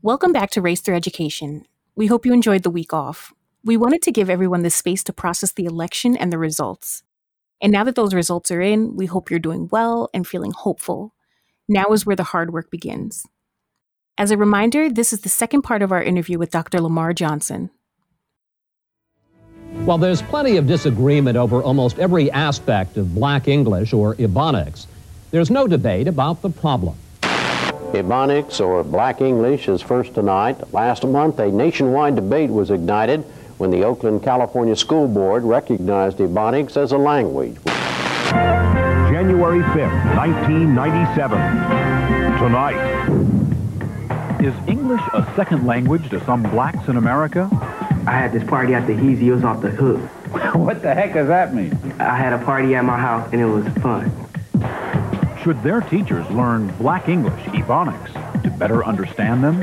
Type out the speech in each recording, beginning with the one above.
Welcome back to Race Through Education. We hope you enjoyed the week off. We wanted to give everyone the space to process the election and the results. And now that those results are in, we hope you're doing well and feeling hopeful. Now is where the hard work begins. As a reminder, this is the second part of our interview with Dr. Lamar Johnson. While there's plenty of disagreement over almost every aspect of Black English or Ebonics, there's no debate about the problem. Ebonics or Black English is first tonight. Last month, a nationwide debate was ignited when the Oakland, California School Board recognized Ebonics as a language. January 5th, 1997. Tonight. Is English a second language to some blacks in America? I had this party at the Heezy. It was off the hook. what the heck does that mean? I had a party at my house and it was fun. Should their teachers learn Black English, Ebonics, to better understand them?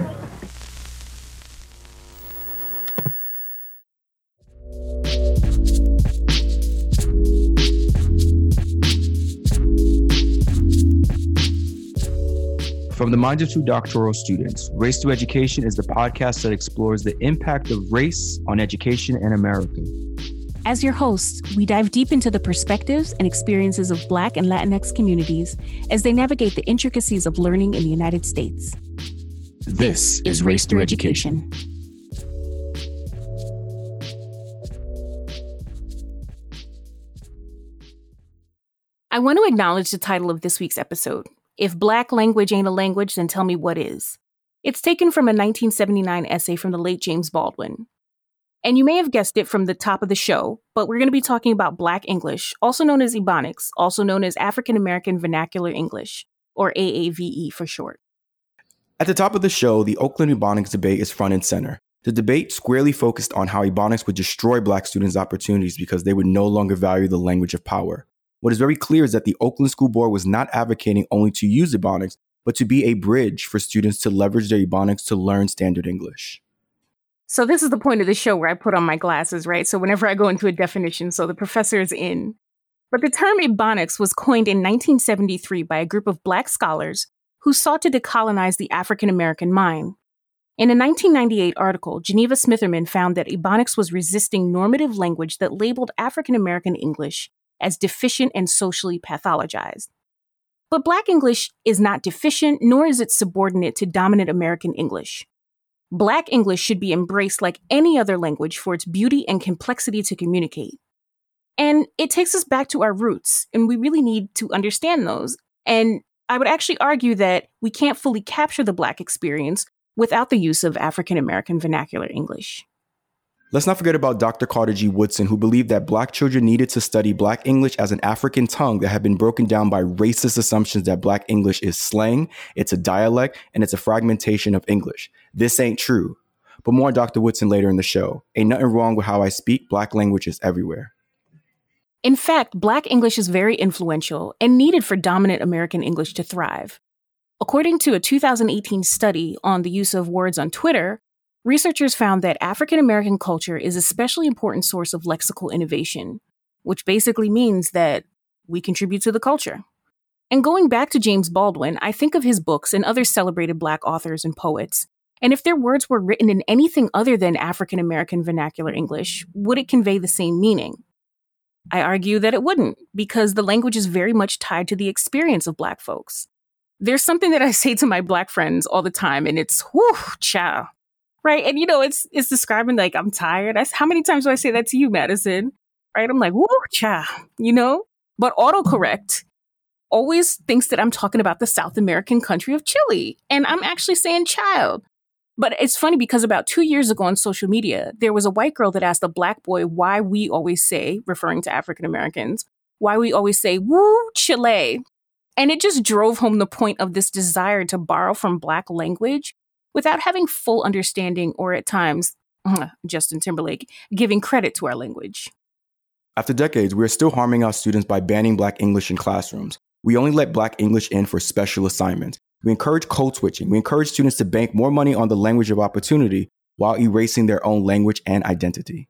From the minds of two doctoral students, Race Through Education is the podcast that explores the impact of race on education in America. As your hosts, we dive deep into the perspectives and experiences of Black and Latinx communities as they navigate the intricacies of learning in the United States. This is Race Through Education. I want to acknowledge the title of this week's episode. If Black language ain't a language, then tell me what is. It's taken from a 1979 essay from the late James Baldwin. And you may have guessed it from the top of the show, but we're going to be talking about Black English, also known as Ebonics, also known as African American Vernacular English, or AAVE for short. At the top of the show, the Oakland Ebonics debate is front and center. The debate squarely focused on how Ebonics would destroy Black students' opportunities because they would no longer value the language of power. What is very clear is that the Oakland School Board was not advocating only to use Ebonics, but to be a bridge for students to leverage their Ebonics to learn standard English. So this is the point of the show where I put on my glasses, right? So whenever I go into a definition, so the professor is in. But the term Ebonics was coined in 1973 by a group of black scholars who sought to decolonize the African American mind. In a 1998 article, Geneva Smitherman found that Ebonics was resisting normative language that labeled African American English as deficient and socially pathologized. But Black English is not deficient, nor is it subordinate to dominant American English. Black English should be embraced like any other language for its beauty and complexity to communicate. And it takes us back to our roots, and we really need to understand those. And I would actually argue that we can't fully capture the Black experience without the use of African American vernacular English. Let's not forget about Dr. Carter G. Woodson, who believed that Black children needed to study Black English as an African tongue that had been broken down by racist assumptions that Black English is slang, it's a dialect, and it's a fragmentation of English. This ain't true. But more on Dr. Woodson later in the show. Ain't nothing wrong with how I speak, Black language is everywhere. In fact, Black English is very influential and needed for dominant American English to thrive. According to a 2018 study on the use of words on Twitter, Researchers found that African American culture is a especially important source of lexical innovation, which basically means that we contribute to the culture. And going back to James Baldwin, I think of his books and other celebrated Black authors and poets. And if their words were written in anything other than African American vernacular English, would it convey the same meaning? I argue that it wouldn't, because the language is very much tied to the experience of Black folks. There's something that I say to my Black friends all the time, and it's, whew, chow right? And you know, it's it's describing like I'm tired. That's how many times do I say that to you, Madison? Right? I'm like, woo, cha, you know. But autocorrect always thinks that I'm talking about the South American country of Chile, and I'm actually saying child. But it's funny because about two years ago on social media, there was a white girl that asked a black boy why we always say, referring to African Americans, why we always say, woo, Chile. And it just drove home the point of this desire to borrow from black language without having full understanding or at times, uh, Justin Timberlake, giving credit to our language. After decades, we are still harming our students by banning Black English in classrooms. We only let Black English in for special assignments. We encourage code switching. We encourage students to bank more money on the language of opportunity while erasing their own language and identity.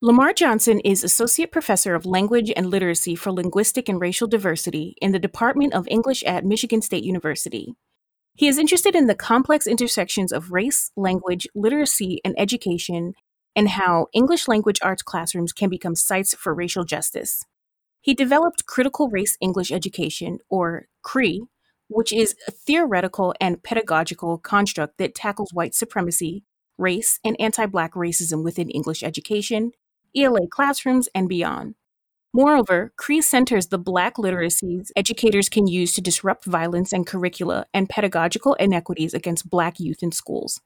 Lamar Johnson is Associate Professor of Language and Literacy for Linguistic and Racial Diversity in the Department of English at Michigan State University. He is interested in the complex intersections of race, language, literacy, and education, and how English language arts classrooms can become sites for racial justice. He developed critical race English education, or CRE, which is a theoretical and pedagogical construct that tackles white supremacy, race, and anti Black racism within English education, ELA classrooms, and beyond. Moreover, CRE centers the Black literacies educators can use to disrupt violence and curricula and pedagogical inequities against Black youth in schools.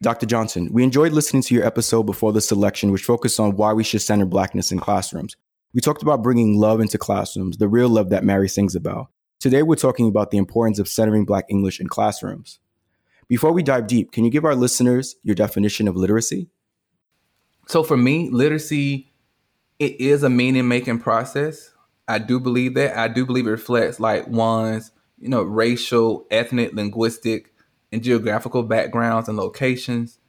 Dr. Johnson, we enjoyed listening to your episode before the selection, which focused on why we should center Blackness in classrooms. We talked about bringing love into classrooms, the real love that Mary sings about. Today, we're talking about the importance of centering Black English in classrooms. Before we dive deep, can you give our listeners your definition of literacy? So, for me, literacy it is a meaning making process. I do believe that. I do believe it reflects like one's, you know, racial, ethnic, linguistic, and geographical backgrounds and locations.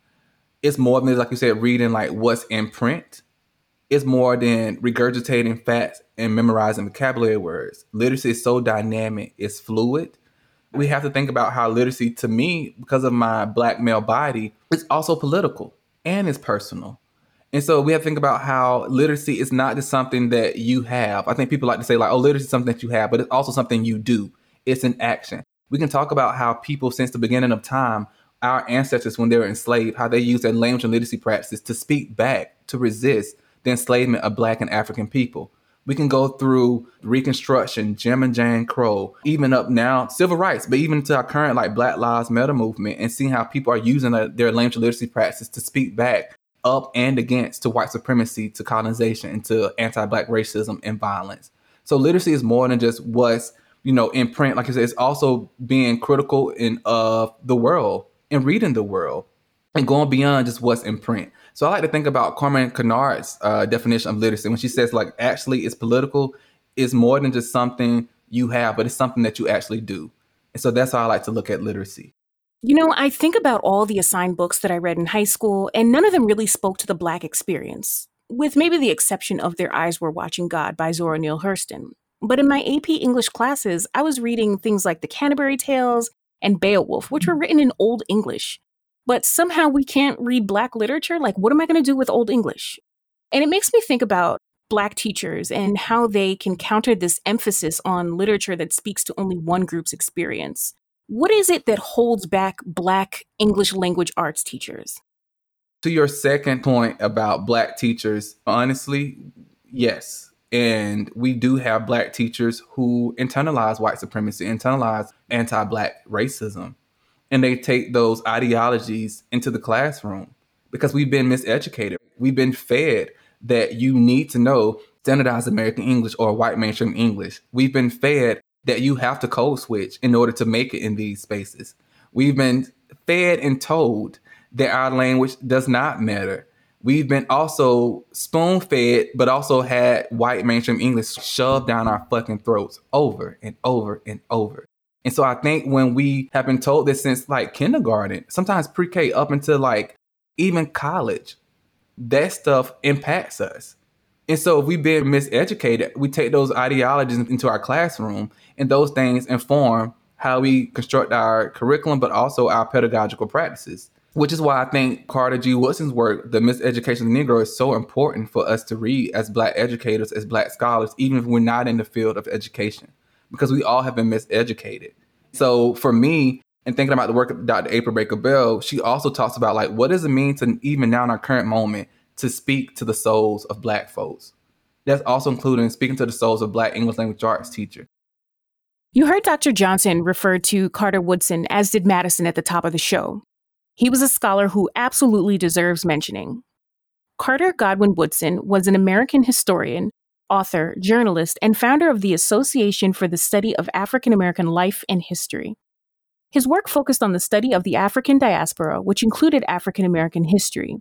It's more than like you said, reading like what's in print. It's more than regurgitating facts and memorizing vocabulary words. Literacy is so dynamic, it's fluid. We have to think about how literacy, to me, because of my black male body, it's also political and it's personal. And so we have to think about how literacy is not just something that you have. I think people like to say like, oh, literacy is something that you have, but it's also something you do. It's an action. We can talk about how people since the beginning of time, our ancestors when they were enslaved, how they used their language and literacy practices to speak back, to resist the enslavement of black and African people. We can go through Reconstruction, Jim and Jane Crow, even up now, civil rights, but even to our current like Black Lives Matter movement and seeing how people are using their, language literacy practices to speak back up and against to white supremacy, to colonization, and to anti-black racism and violence. So literacy is more than just what's you know in print. Like I said, it's also being critical in of the world and reading the world and going beyond just what's in print. So I like to think about Carmen Kynard's uh, definition of literacy when she says like actually it's political. It's more than just something you have, but it's something that you actually do. And so that's how I like to look at literacy. You know, I think about all the assigned books that I read in high school, and none of them really spoke to the Black experience, with maybe the exception of Their Eyes Were Watching God by Zora Neale Hurston. But in my AP English classes, I was reading things like The Canterbury Tales and Beowulf, which were written in Old English. But somehow we can't read Black literature? Like, what am I going to do with Old English? And it makes me think about Black teachers and how they can counter this emphasis on literature that speaks to only one group's experience. What is it that holds back Black English language arts teachers? To your second point about Black teachers, honestly, yes. And we do have Black teachers who internalize white supremacy, internalize anti Black racism. And they take those ideologies into the classroom because we've been miseducated. We've been fed that you need to know standardized American English or white mainstream English. We've been fed that you have to code switch in order to make it in these spaces. We've been fed and told that our language does not matter. We've been also spoon fed, but also had white mainstream English shoved down our fucking throats over and over and over. And so I think when we have been told this since like kindergarten, sometimes pre K up until like even college, that stuff impacts us. And so if we've been miseducated, we take those ideologies into our classroom and those things inform how we construct our curriculum, but also our pedagogical practices. Which is why I think Carter G. Woodson's work, The Miseducation of the Negro, is so important for us to read as Black educators, as Black scholars, even if we're not in the field of education, because we all have been miseducated. So for me, and thinking about the work of Dr. April Baker Bell, she also talks about like what does it mean to even now in our current moment to speak to the souls of Black folks. That's also including speaking to the souls of Black English language arts teachers. You heard Dr. Johnson refer to Carter Woodson, as did Madison at the top of the show. He was a scholar who absolutely deserves mentioning. Carter Godwin Woodson was an American historian, author, journalist, and founder of the Association for the Study of African American Life and History. His work focused on the study of the African diaspora, which included African American history.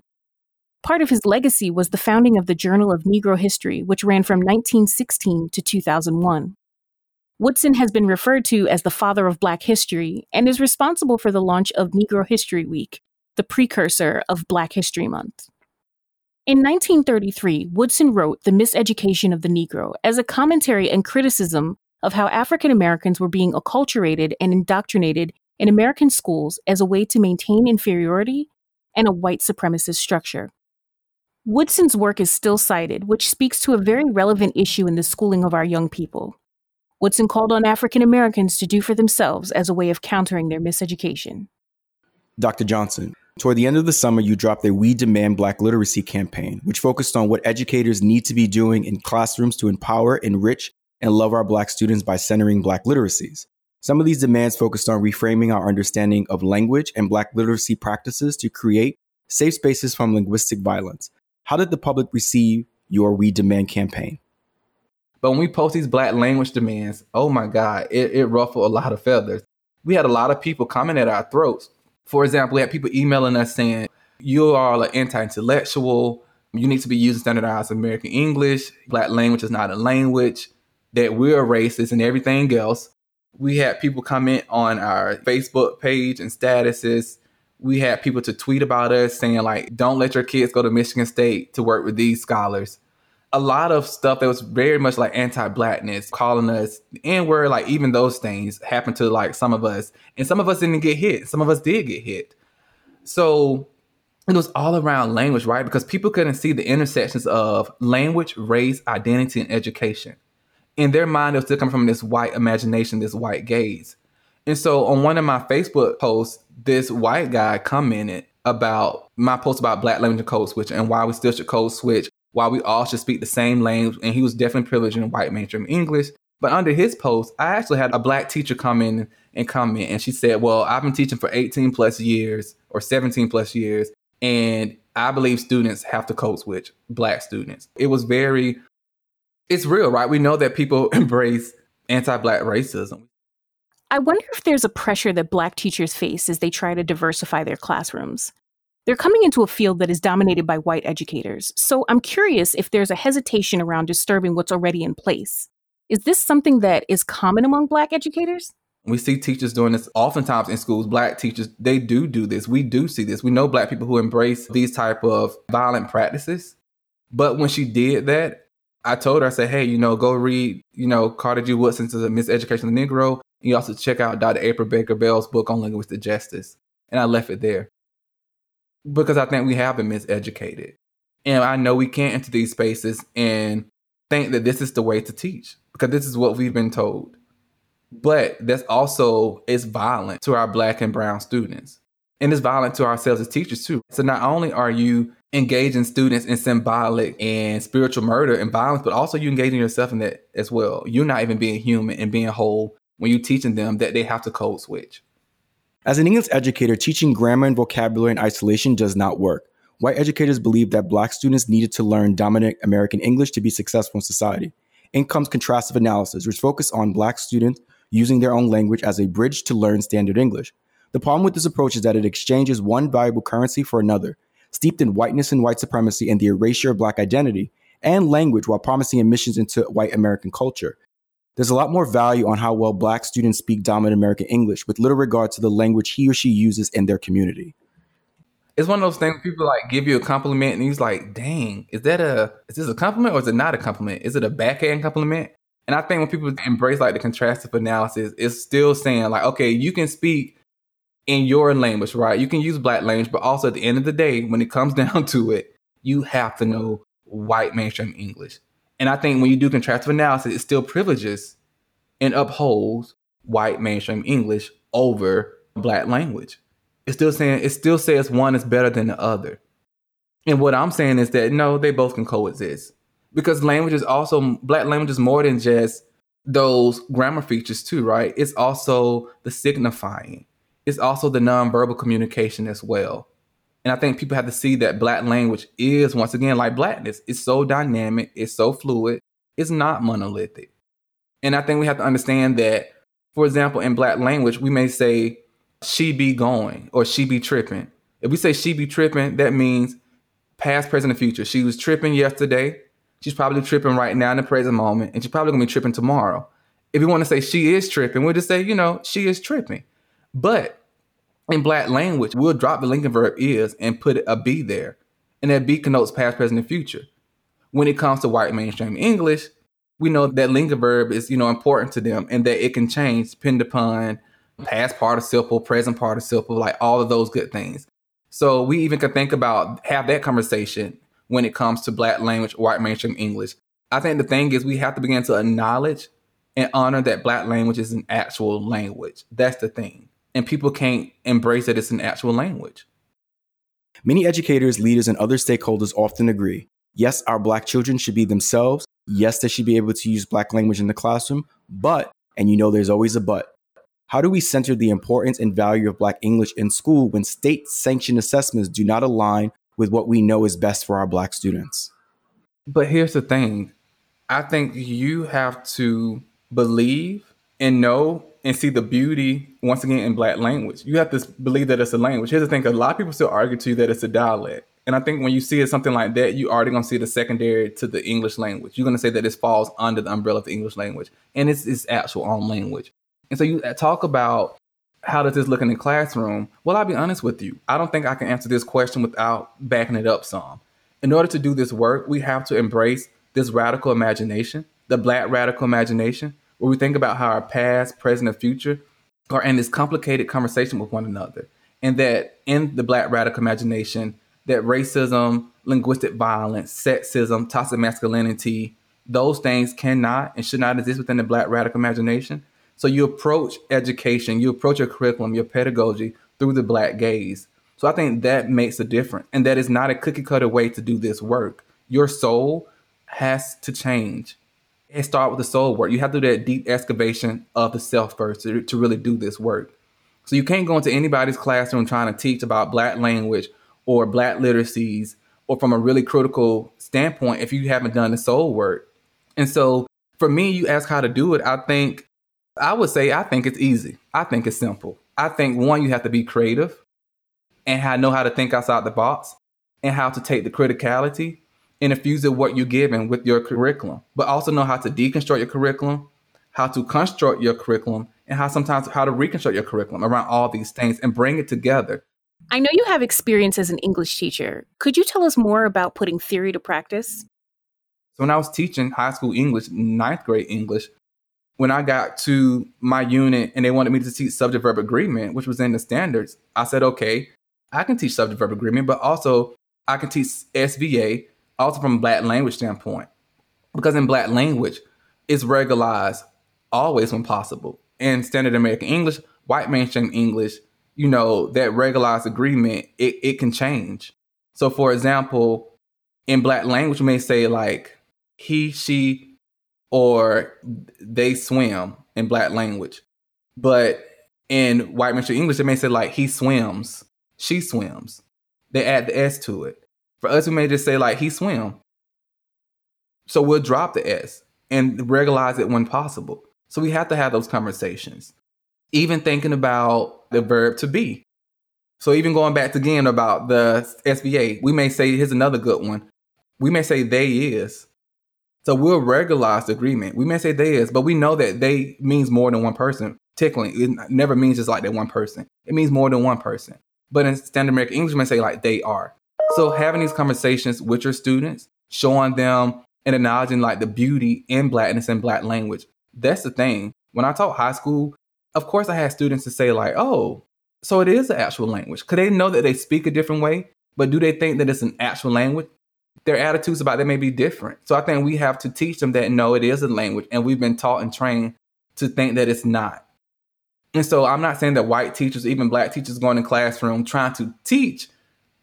Part of his legacy was the founding of the Journal of Negro History, which ran from 1916 to 2001. Woodson has been referred to as the father of Black history and is responsible for the launch of Negro History Week, the precursor of Black History Month. In 1933, Woodson wrote The Miseducation of the Negro as a commentary and criticism of how African Americans were being acculturated and indoctrinated in American schools as a way to maintain inferiority and a white supremacist structure. Woodson's work is still cited, which speaks to a very relevant issue in the schooling of our young people. Woodson called on African Americans to do for themselves as a way of countering their miseducation. Dr. Johnson, toward the end of the summer, you dropped a We Demand Black Literacy campaign, which focused on what educators need to be doing in classrooms to empower, enrich, and love our Black students by centering Black literacies. Some of these demands focused on reframing our understanding of language and Black literacy practices to create safe spaces from linguistic violence. How did the public receive your We Demand campaign? But when we post these black language demands, oh my God, it, it ruffled a lot of feathers. We had a lot of people coming at our throats. For example, we had people emailing us saying, You are an anti intellectual. You need to be using standardized American English. Black language is not a language. That we're racist and everything else. We had people comment on our Facebook page and statuses. We had people to tweet about us saying, like, don't let your kids go to Michigan State to work with these scholars a lot of stuff that was very much like anti-blackness, calling us N word, like even those things happened to like some of us, and some of us didn't get hit. Some of us did get hit. So it was all around language, right? Because people couldn't see the intersections of language, race, identity, and education. In their mind, it was still coming from this white imagination, this white gaze. And so on one of my Facebook posts, this white guy commented about my post about black language and code switch and why we still should code switch why we all should speak the same language. And he was definitely privileged in white mainstream English. But under his post, I actually had a black teacher come in and comment, and she said, Well, I've been teaching for 18 plus years or 17 plus years, and I believe students have to code switch, black students. It was very, it's real, right? We know that people embrace anti black racism. I wonder if there's a pressure that black teachers face as they try to diversify their classrooms. They're coming into a field that is dominated by white educators, so I'm curious if there's a hesitation around disturbing what's already in place. Is this something that is common among black educators? We see teachers doing this oftentimes in schools. Black teachers, they do do this. We do see this. We know black people who embrace these type of violent practices. But when she did that, I told her, I said, hey, you know, go read, you know, Carter G. Woodson's Miseducation of the Negro. You also check out Dr. April Baker Bell's book on linguistic justice. And I left it there because I think we have been miseducated. And I know we can't enter these spaces and think that this is the way to teach because this is what we've been told. But that's also is violent to our black and brown students. And it's violent to ourselves as teachers too. So not only are you engaging students in symbolic and spiritual murder and violence, but also you engaging yourself in that as well. You're not even being human and being whole when you're teaching them that they have to code switch. As an English educator, teaching grammar and vocabulary in isolation does not work. White educators believed that black students needed to learn dominant American English to be successful in society. In comes contrastive analysis, which focus on black students using their own language as a bridge to learn standard English. The problem with this approach is that it exchanges one valuable currency for another, steeped in whiteness and white supremacy and the erasure of black identity and language while promising admissions into white American culture. There's a lot more value on how well black students speak dominant American English with little regard to the language he or she uses in their community. It's one of those things people like give you a compliment and he's like, dang, is that a is this a compliment or is it not a compliment? Is it a backhand compliment? And I think when people embrace like the contrastive analysis, it's still saying like, okay, you can speak in your language, right? You can use black language, but also at the end of the day, when it comes down to it, you have to know white mainstream English. And I think when you do contrastive analysis, it still privileges and upholds white mainstream English over black language. It's still saying it still says one is better than the other. And what I'm saying is that no, they both can coexist. Because language is also black language is more than just those grammar features too, right? It's also the signifying. It's also the nonverbal communication as well. And I think people have to see that black language is once again like blackness. It's so dynamic, it's so fluid, it's not monolithic. And I think we have to understand that, for example, in black language, we may say she be going or she be tripping. If we say she be tripping, that means past, present, and future. She was tripping yesterday. She's probably tripping right now in the present moment, and she's probably gonna be tripping tomorrow. If we want to say she is tripping, we'll just say, you know, she is tripping. But in black language, we'll drop the linking verb is and put a be there. And that be connotes past, present, and future. When it comes to white mainstream English, we know that linking verb is, you know, important to them and that it can change depending upon past participle, present participle, like all of those good things. So we even can think about have that conversation when it comes to black language, white mainstream English. I think the thing is we have to begin to acknowledge and honor that black language is an actual language. That's the thing. And people can't embrace that it's an actual language. Many educators, leaders, and other stakeholders often agree yes, our black children should be themselves. Yes, they should be able to use black language in the classroom. But, and you know there's always a but, how do we center the importance and value of black English in school when state sanctioned assessments do not align with what we know is best for our black students? But here's the thing I think you have to believe and know and see the beauty once again in black language. You have to believe that it's a language. Here's the thing: a lot of people still argue to you that it's a dialect, and I think when you see it something like that, you already gonna see the secondary to the English language. You're gonna say that this falls under the umbrella of the English language, and it's its actual own language. And so you uh, talk about how does this look in the classroom? Well, I'll be honest with you. I don't think I can answer this question without backing it up some. In order to do this work, we have to embrace this radical imagination, the black radical imagination, where we think about how our past, present, and future are in this complicated conversation with one another. And that in the black radical imagination, that racism, linguistic violence, sexism, toxic masculinity, those things cannot and should not exist within the black radical imagination. So you approach education, you approach your curriculum, your pedagogy through the black gaze. So I think that makes a difference. And that is not a cookie cutter way to do this work. Your soul has to change and start with the soul work. You have to do that deep excavation of the self first to, to really do this work. So you can't go into anybody's classroom trying to teach about black language or black literacies or from a really critical standpoint if you haven't done the soul work. And so for me, you ask how to do it, I think I would say I think it's easy. I think it's simple. I think one, you have to be creative and how know how to think outside the box and how to take the criticality and infuse it what you're given with your curriculum, but also know how to deconstruct your curriculum, how to construct your curriculum, and how sometimes how to reconstruct your curriculum around all these things and bring it together. I know you have experience as an English teacher. Could you tell us more about putting theory to practice? So when I was teaching high school English, ninth grade English, when I got to my unit and they wanted me to teach subject verb agreement, which was in the standards, I said, okay, I can teach subject verb agreement, but also I can teach SVA, also from black language standpoint. Because in black language, it's regularized always when possible. In standard American English, white mainstream English, you know, that regularized agreement, it, it can change. So for example, in black language, we may say like he, she, or they swim in black language. But in white mainstream English, they may say like he swims, she swims. They add the S to it. For us, we may just say like he swim. So we'll drop the S and regularize it when possible. So we have to have those conversations. Even thinking about the verb to be. So even going back to again about the SVA, we may say here's another good one. We may say they is. So we'll regularize the agreement. We may say they is, but we know that they means more than one person. Tickling, it never means just like that one person. It means more than one person. But in standard American English, we may say like they are. So having these conversations with your students, showing them and acknowledging like the beauty in blackness and black language. That's the thing. When I taught high school, of course I had students to say like, oh, so it is an actual language. Could they know that they speak a different way? But do they think that it's an actual language? Their attitudes about it may be different. So I think we have to teach them that no, it is a language, and we've been taught and trained to think that it's not. And so I'm not saying that white teachers, even black teachers, going in classroom trying to teach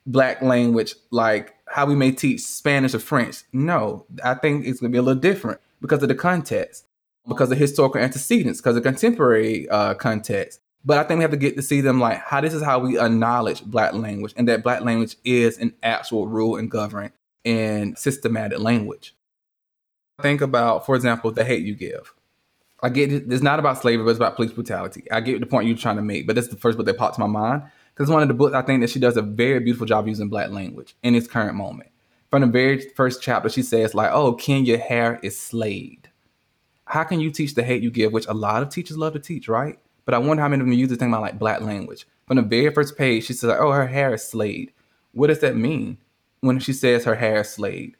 black language like how we may teach Spanish or French. No, I think it's going to be a little different because of the context, because of historical antecedents, because of contemporary uh, context. But I think we have to get to see them like how this is how we acknowledge black language and that black language is an actual rule and govern and systematic language. Think about, for example, the hate you give. I get it, it's not about slavery, but it's about police brutality. I get the point you're trying to make, but that's the first book that popped to my mind because one of the books I think that she does a very beautiful job using black language in its current moment. From the very first chapter, she says like, "Oh, Kenya hair is slayed." How can you teach the hate you give, which a lot of teachers love to teach, right? But I wonder how many of them use this thing about like black language. From the very first page, she says, "Oh, her hair is slayed." What does that mean when she says her hair is slayed?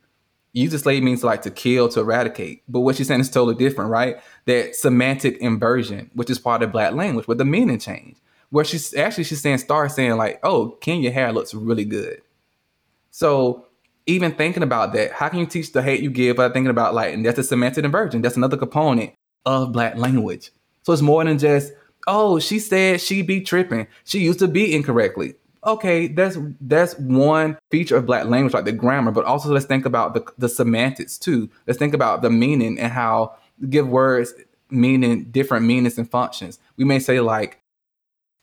use a slave means like to kill, to eradicate. But what she's saying is totally different, right? That semantic inversion, which is part of black language, where the meaning change. Where she's actually she's saying start saying like, oh, Ken, your hair looks really good. So even thinking about that, how can you teach the hate you give by thinking about like, and that's a semantic inversion. That's another component of black language. So it's more than just, oh, she said she be tripping. She used to be incorrectly okay, that's that's one feature of black language, like the grammar, but also let's think about the, the semantics too. Let's think about the meaning and how give words meaning different meanings and functions. We may say like,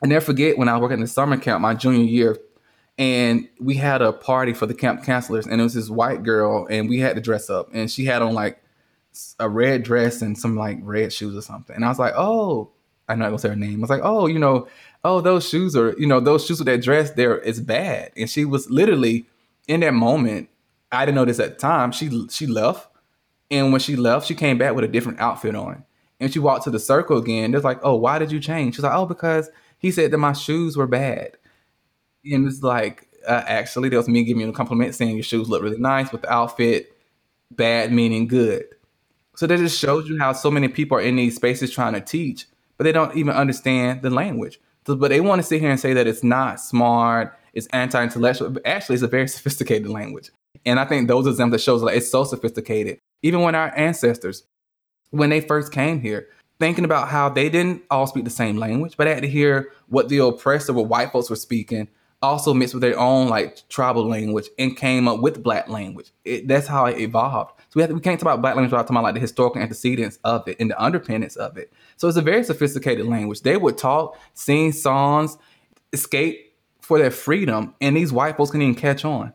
I never forget when I worked in the summer camp my junior year, and we had a party for the camp counselors, and it was this white girl, and we had to dress up, and she had on like a red dress and some like red shoes or something, and I was like, oh, I'm not gonna say her name. I was like, oh, you know, oh, those shoes are, you know, those shoes with that dress there is bad. And she was literally in that moment. I didn't know this at the time. She she left, and when she left, she came back with a different outfit on. And she walked to the circle again. They're like, oh, why did you change? She's like, oh, because he said that my shoes were bad. And it's like, uh, actually, that was me giving you a compliment saying your shoes look really nice, with the outfit bad meaning good. So that just shows you how so many people are in these spaces trying to teach, but they don't even understand the language. So, but they want to sit here and say that it's not smart, it's anti-intellectual. Actually, it's a very sophisticated language. And I think those examples that shows like it's so sophisticated. Even when our ancestors, when they first came here, thinking about how they didn't all speak the same language, but I had to hear what the oppressor, what white folks were speaking, also mixed with their own like tribal language and came up with black language. It, that's how it evolved. So we, have to, we can't talk about black language without talking about like the historical antecedents of it and the underpinnings of it. So it's a very sophisticated language. They would talk, sing songs, escape for their freedom, and these white folks can even catch on.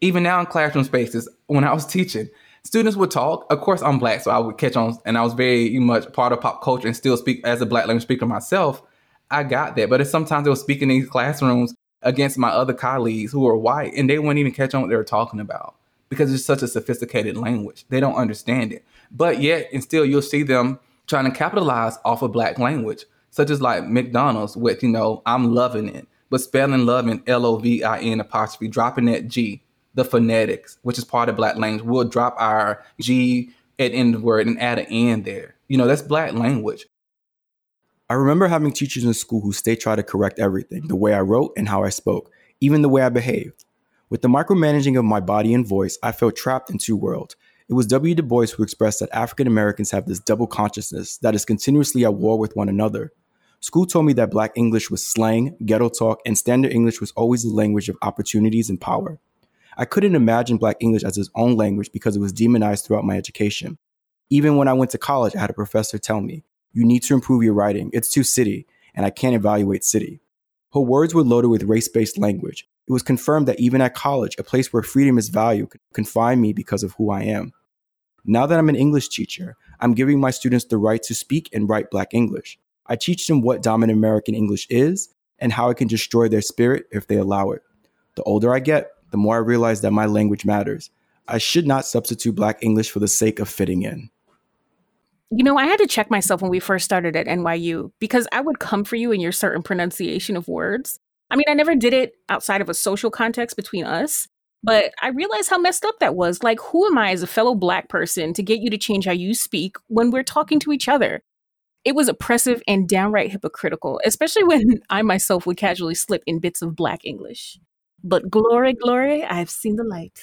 Even now in classroom spaces, when I was teaching, students would talk. Of course, I'm black, so I would catch on, and I was very much part of pop culture and still speak as a black language speaker myself. I got that, but sometimes they were speaking in these classrooms against my other colleagues who were white, and they wouldn't even catch on what they were talking about because it's such a sophisticated language. They don't understand it. But yet, and still, you'll see them trying to capitalize off of black language, such as like McDonald's with, you know, I'm loving it, but spelling loving L O V I N apostrophe, dropping that G, the phonetics, which is part of black language. We'll drop our G at end of word and add an N there. You know, that's black language. I remember having teachers in school who stay try to correct everything the way I wrote and how I spoke, even the way I behaved. With the micromanaging of my body and voice, I felt trapped in two worlds it was W. Du Bois who expressed that African Americans have this double consciousness that is continuously at war with one another. School told me that Black English was slang, ghetto talk, and Standard English was always the language of opportunities and power. I couldn't imagine Black English as its own language because it was demonized throughout my education. Even when I went to college, I had a professor tell me, You need to improve your writing. It's too city, and I can't evaluate city. Her words were loaded with race based language. It was confirmed that even at college, a place where freedom is valued could confine me because of who I am. Now that I'm an English teacher, I'm giving my students the right to speak and write Black English. I teach them what dominant American English is and how it can destroy their spirit if they allow it. The older I get, the more I realize that my language matters. I should not substitute Black English for the sake of fitting in. You know, I had to check myself when we first started at NYU because I would come for you in your certain pronunciation of words. I mean, I never did it outside of a social context between us, but I realized how messed up that was. Like, who am I as a fellow black person to get you to change how you speak when we're talking to each other? It was oppressive and downright hypocritical, especially when I myself would casually slip in bits of black English. But glory, glory, I've seen the light.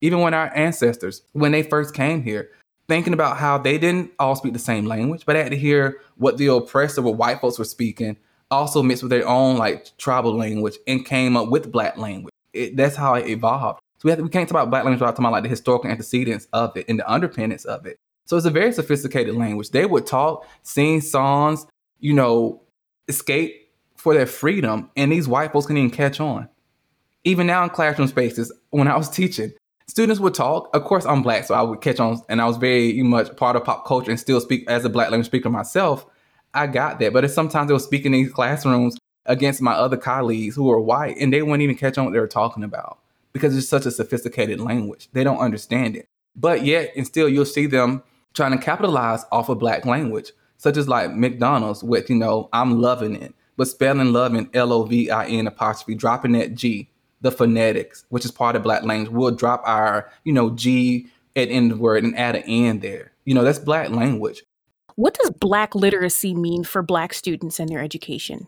Even when our ancestors, when they first came here, thinking about how they didn't all speak the same language, but had to hear what the oppressor, what white folks were speaking, also mixed with their own like tribal language and came up with black language it, that's how it evolved. So we to, we can't talk about black language without talking about like the historical antecedents of it and the underpinnings of it. So it's a very sophisticated language. They would talk, sing songs, you know, escape for their freedom, and these white folks can even catch on. Even now in classroom spaces, when I was teaching, students would talk. Of course, I'm black, so I would catch on, and I was very much part of pop culture and still speak as a black language speaker myself. I got that, but sometimes they were speaking in these classrooms against my other colleagues who are white and they wouldn't even catch on what they were talking about because it's such a sophisticated language. They don't understand it. But yet, and still, you'll see them trying to capitalize off of black language, such as like McDonald's with, you know, I'm loving it, but spelling loving L O V I N apostrophe, dropping that G, the phonetics, which is part of black language. We'll drop our, you know, G at the end of word and add an N there. You know, that's black language. What does black literacy mean for black students and their education?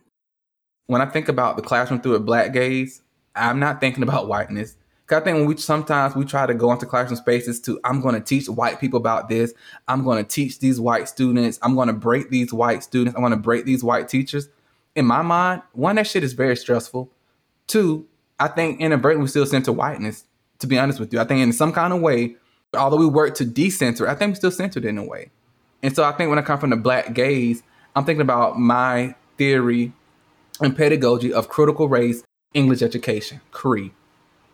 When I think about the classroom through a black gaze, I'm not thinking about whiteness. I think when we sometimes we try to go into classroom spaces to I'm going to teach white people about this. I'm going to teach these white students. I'm going to break these white students. I'm going to break these white teachers. In my mind, one that shit is very stressful. Two, I think inadvertently we still center whiteness. To be honest with you, I think in some kind of way, although we work to decenter, I think we still centered in a way. And so I think when I come from the black gaze, I'm thinking about my theory and pedagogy of critical race English education, CRE.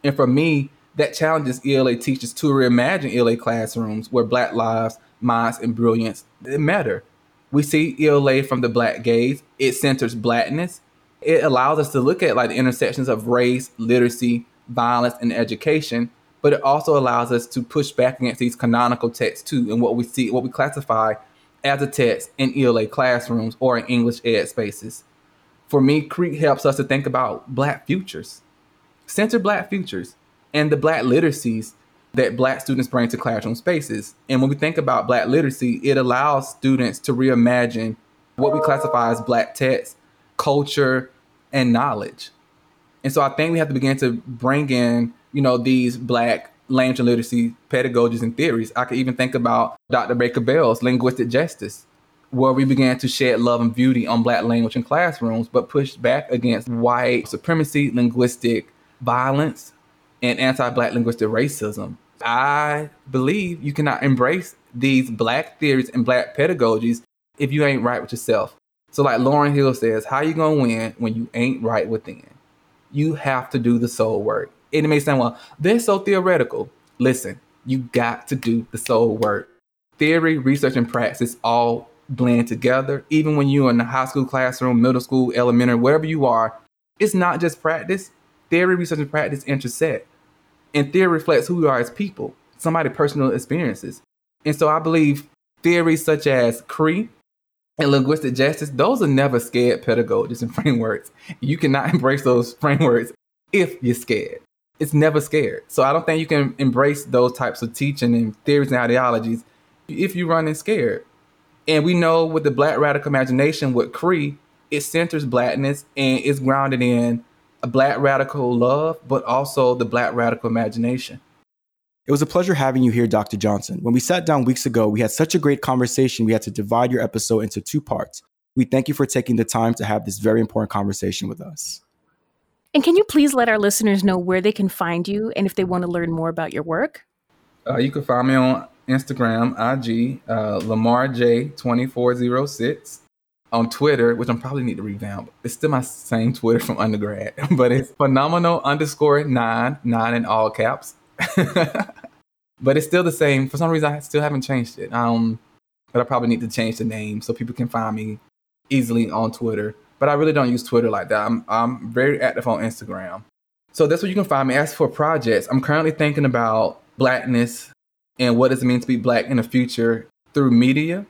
And for me, that challenges ELA teachers to reimagine ELA classrooms where Black lives, minds, and brilliance matter. We see ELA from the Black gaze. It centers Blackness. It allows us to look at like the intersections of race, literacy, violence, and education. But it also allows us to push back against these canonical texts too, and what we see, what we classify as a text in ELA classrooms or in English ed spaces. For me, CRE helps us to think about Black futures center black futures and the black literacies that black students bring to classroom spaces. And when we think about black literacy, it allows students to reimagine what we classify as black text, culture, and knowledge. And so I think we have to begin to bring in, you know, these black language and literacy pedagogies and theories. I could even think about Dr. Baker Bell's linguistic justice, where we began to shed love and beauty on black language in classrooms, but pushed back against white supremacy, linguistic violence and anti-black linguistic racism. I believe you cannot embrace these black theories and black pedagogies if you ain't right with yourself. So like Lauryn Hill says, how you gonna win when you ain't right within? You have to do the soul work. And it may sound, well, they're so theoretical. Listen, you got to do the soul work. Theory, research, and practice all blend together. Even when you're in the high school classroom, middle school, elementary, wherever you are, it's not just practice, Theory, research, and practice intersect. And theory reflects who we are as people, somebody's personal experiences. And so I believe theories such as CRE and linguistic justice, those are never scared pedagogies and frameworks. You cannot embrace those frameworks if you're scared. It's never scared. So I don't think you can embrace those types of teaching and theories and ideologies if you run in scared. And we know with the Black radical imagination, with CRE, it centers blackness and is grounded in a black radical love, but also the black radical imagination. It was a pleasure having you here, Dr. Johnson. When we sat down weeks ago, we had such a great conversation, we had to divide your episode into two parts. We thank you for taking the time to have this very important conversation with us. And can you please let our listeners know where they can find you and if they want to learn more about your work? Uh, you can find me on Instagram, IG, uh, Lamar J2406 on Twitter, which I'm probably need to revamp. It's still my same Twitter from undergrad, but it's phenomenal underscore nine, nine in all caps. but it's still the same. For some reason, I still haven't changed it. Um, but I probably need to change the name so people can find me easily on Twitter. But I really don't use Twitter like that. I'm I'm very active on Instagram. So that's where you can find me. As for projects, I'm currently thinking about blackness and what does it mean to be black in the future through media.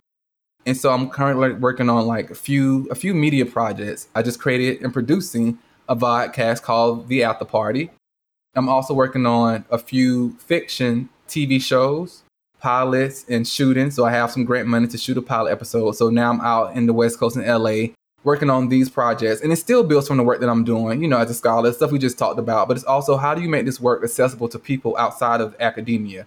And so I'm currently working on like a few a few media projects. I just created and producing a podcast called The After Party. I'm also working on a few fiction TV shows, pilots, and shooting. So I have some grant money to shoot a pilot episode. So now I'm out in the West Coast in LA working on these projects. And it still builds from the work that I'm doing, you know, as a scholar, stuff we just talked about. But it's also how do you make this work accessible to people outside of academia?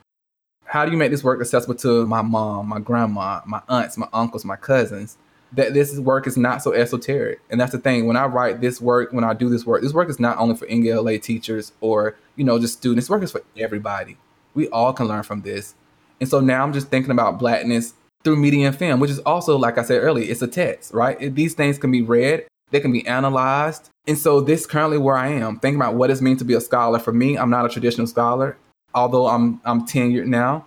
how do you make this work accessible to my mom, my grandma, my aunts, my uncles, my cousins? That this work is not so esoteric. And that's the thing. When I write this work, when I do this work, this work is not only for NGLA teachers or, you know, just students. This work is for everybody. We all can learn from this. And so now I'm just thinking about blackness through media and film, which is also, like I said earlier, it's a text, right? These things can be read, they can be analyzed. And so this currently where I am, thinking about what it means to be a scholar. For me, I'm not a traditional scholar although I'm I'm tenured now.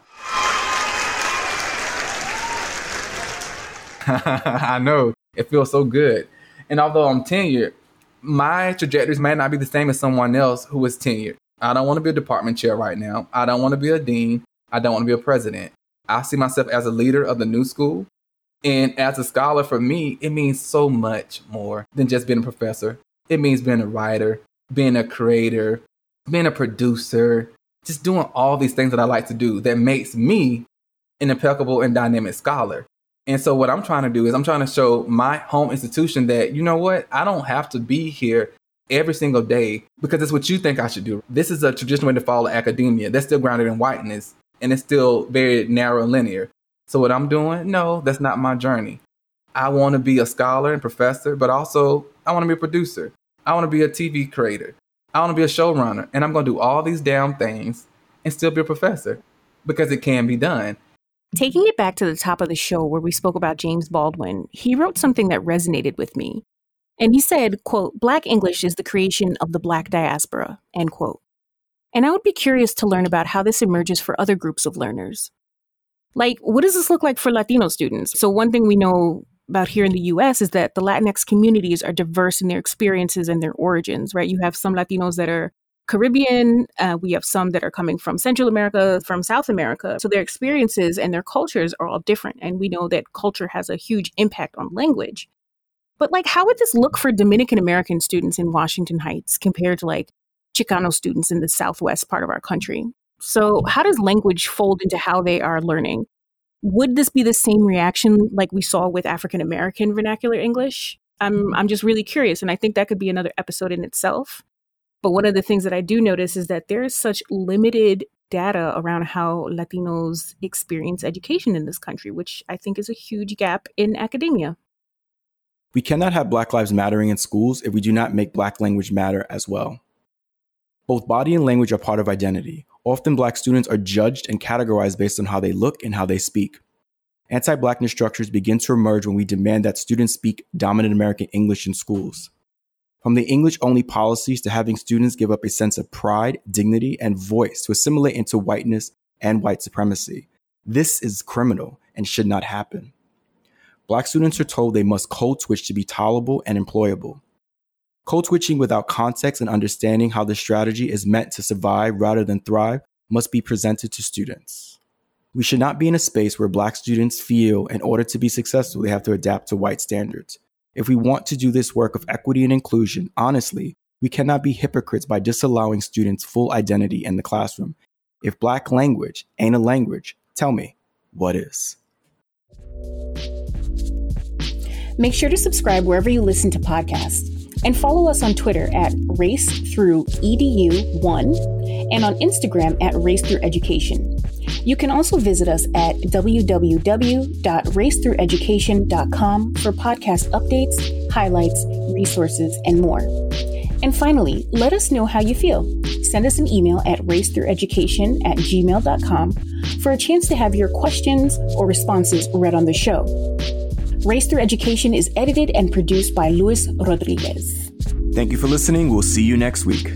I know it feels so good, and although I'm tenured, my trajectories may not be the same as someone else who is tenured. I don't want to be a department chair right now. I don't want to be a dean. I don't want to be a president. I see myself as a leader of the new school. And as a scholar, for me, it means so much more than just being a professor. It means being a writer, being a creator, being a producer, just doing all these things that I like to do that makes me an impeccable and dynamic scholar. And so what I'm trying to do is I'm trying to show my home institution that, you know what, I don't have to be here every single day because it's what you think I should do. This is a traditional way to follow academia. That's still grounded in whiteness and it's still very narrow and linear. So what I'm doing, no, that's not my journey. I want to be a scholar and professor, but also I want to be a producer. I want to be a TV creator. I want to be a showrunner. And I'm going to do all these damn things and still be a professor because it can be done. Taking it back to the top of the show where we spoke about James Baldwin, he wrote something that resonated with me. And he said, quote, Black English is the creation of the Black diaspora, end quote. And I would be curious to learn about how this emerges for other groups of learners. Like, what does this look like for Latino students? So, one thing we know about here in the US is that the Latinx communities are diverse in their experiences and their origins, right? You have some Latinos that are Caribbean, uh, we have some that are coming from Central America, from South America. So their experiences and their cultures are all different. And we know that culture has a huge impact on language. But, like, how would this look for Dominican American students in Washington Heights compared to like Chicano students in the Southwest part of our country? So, how does language fold into how they are learning? Would this be the same reaction like we saw with African American vernacular English? I'm I'm just really curious, and I think that could be another episode in itself. But one of the things that I do notice is that there is such limited data around how Latinos experience education in this country, which I think is a huge gap in academia. We cannot have Black Lives Mattering in schools if we do not make Black language matter as well. Both body and language are part of identity. Often, Black students are judged and categorized based on how they look and how they speak. Anti Blackness structures begin to emerge when we demand that students speak dominant American English in schools. From the English only policies to having students give up a sense of pride, dignity, and voice to assimilate into whiteness and white supremacy. This is criminal and should not happen. Black students are told they must code switch to be tolerable and employable. Code switching without context and understanding how the strategy is meant to survive rather than thrive must be presented to students. We should not be in a space where Black students feel in order to be successful, they have to adapt to white standards. If we want to do this work of equity and inclusion, honestly, we cannot be hypocrites by disallowing students full identity in the classroom. If Black language ain't a language, tell me, what is? Make sure to subscribe wherever you listen to podcasts and follow us on Twitter at Race Through Edu1 and on Instagram at Race Through Education. You can also visit us at www.racethrougheducation.com for podcast updates, highlights, resources, and more. And finally, let us know how you feel. Send us an email at racethrougheducation at gmail.com for a chance to have your questions or responses read on the show. Race Through Education is edited and produced by Luis Rodriguez. Thank you for listening. We'll see you next week.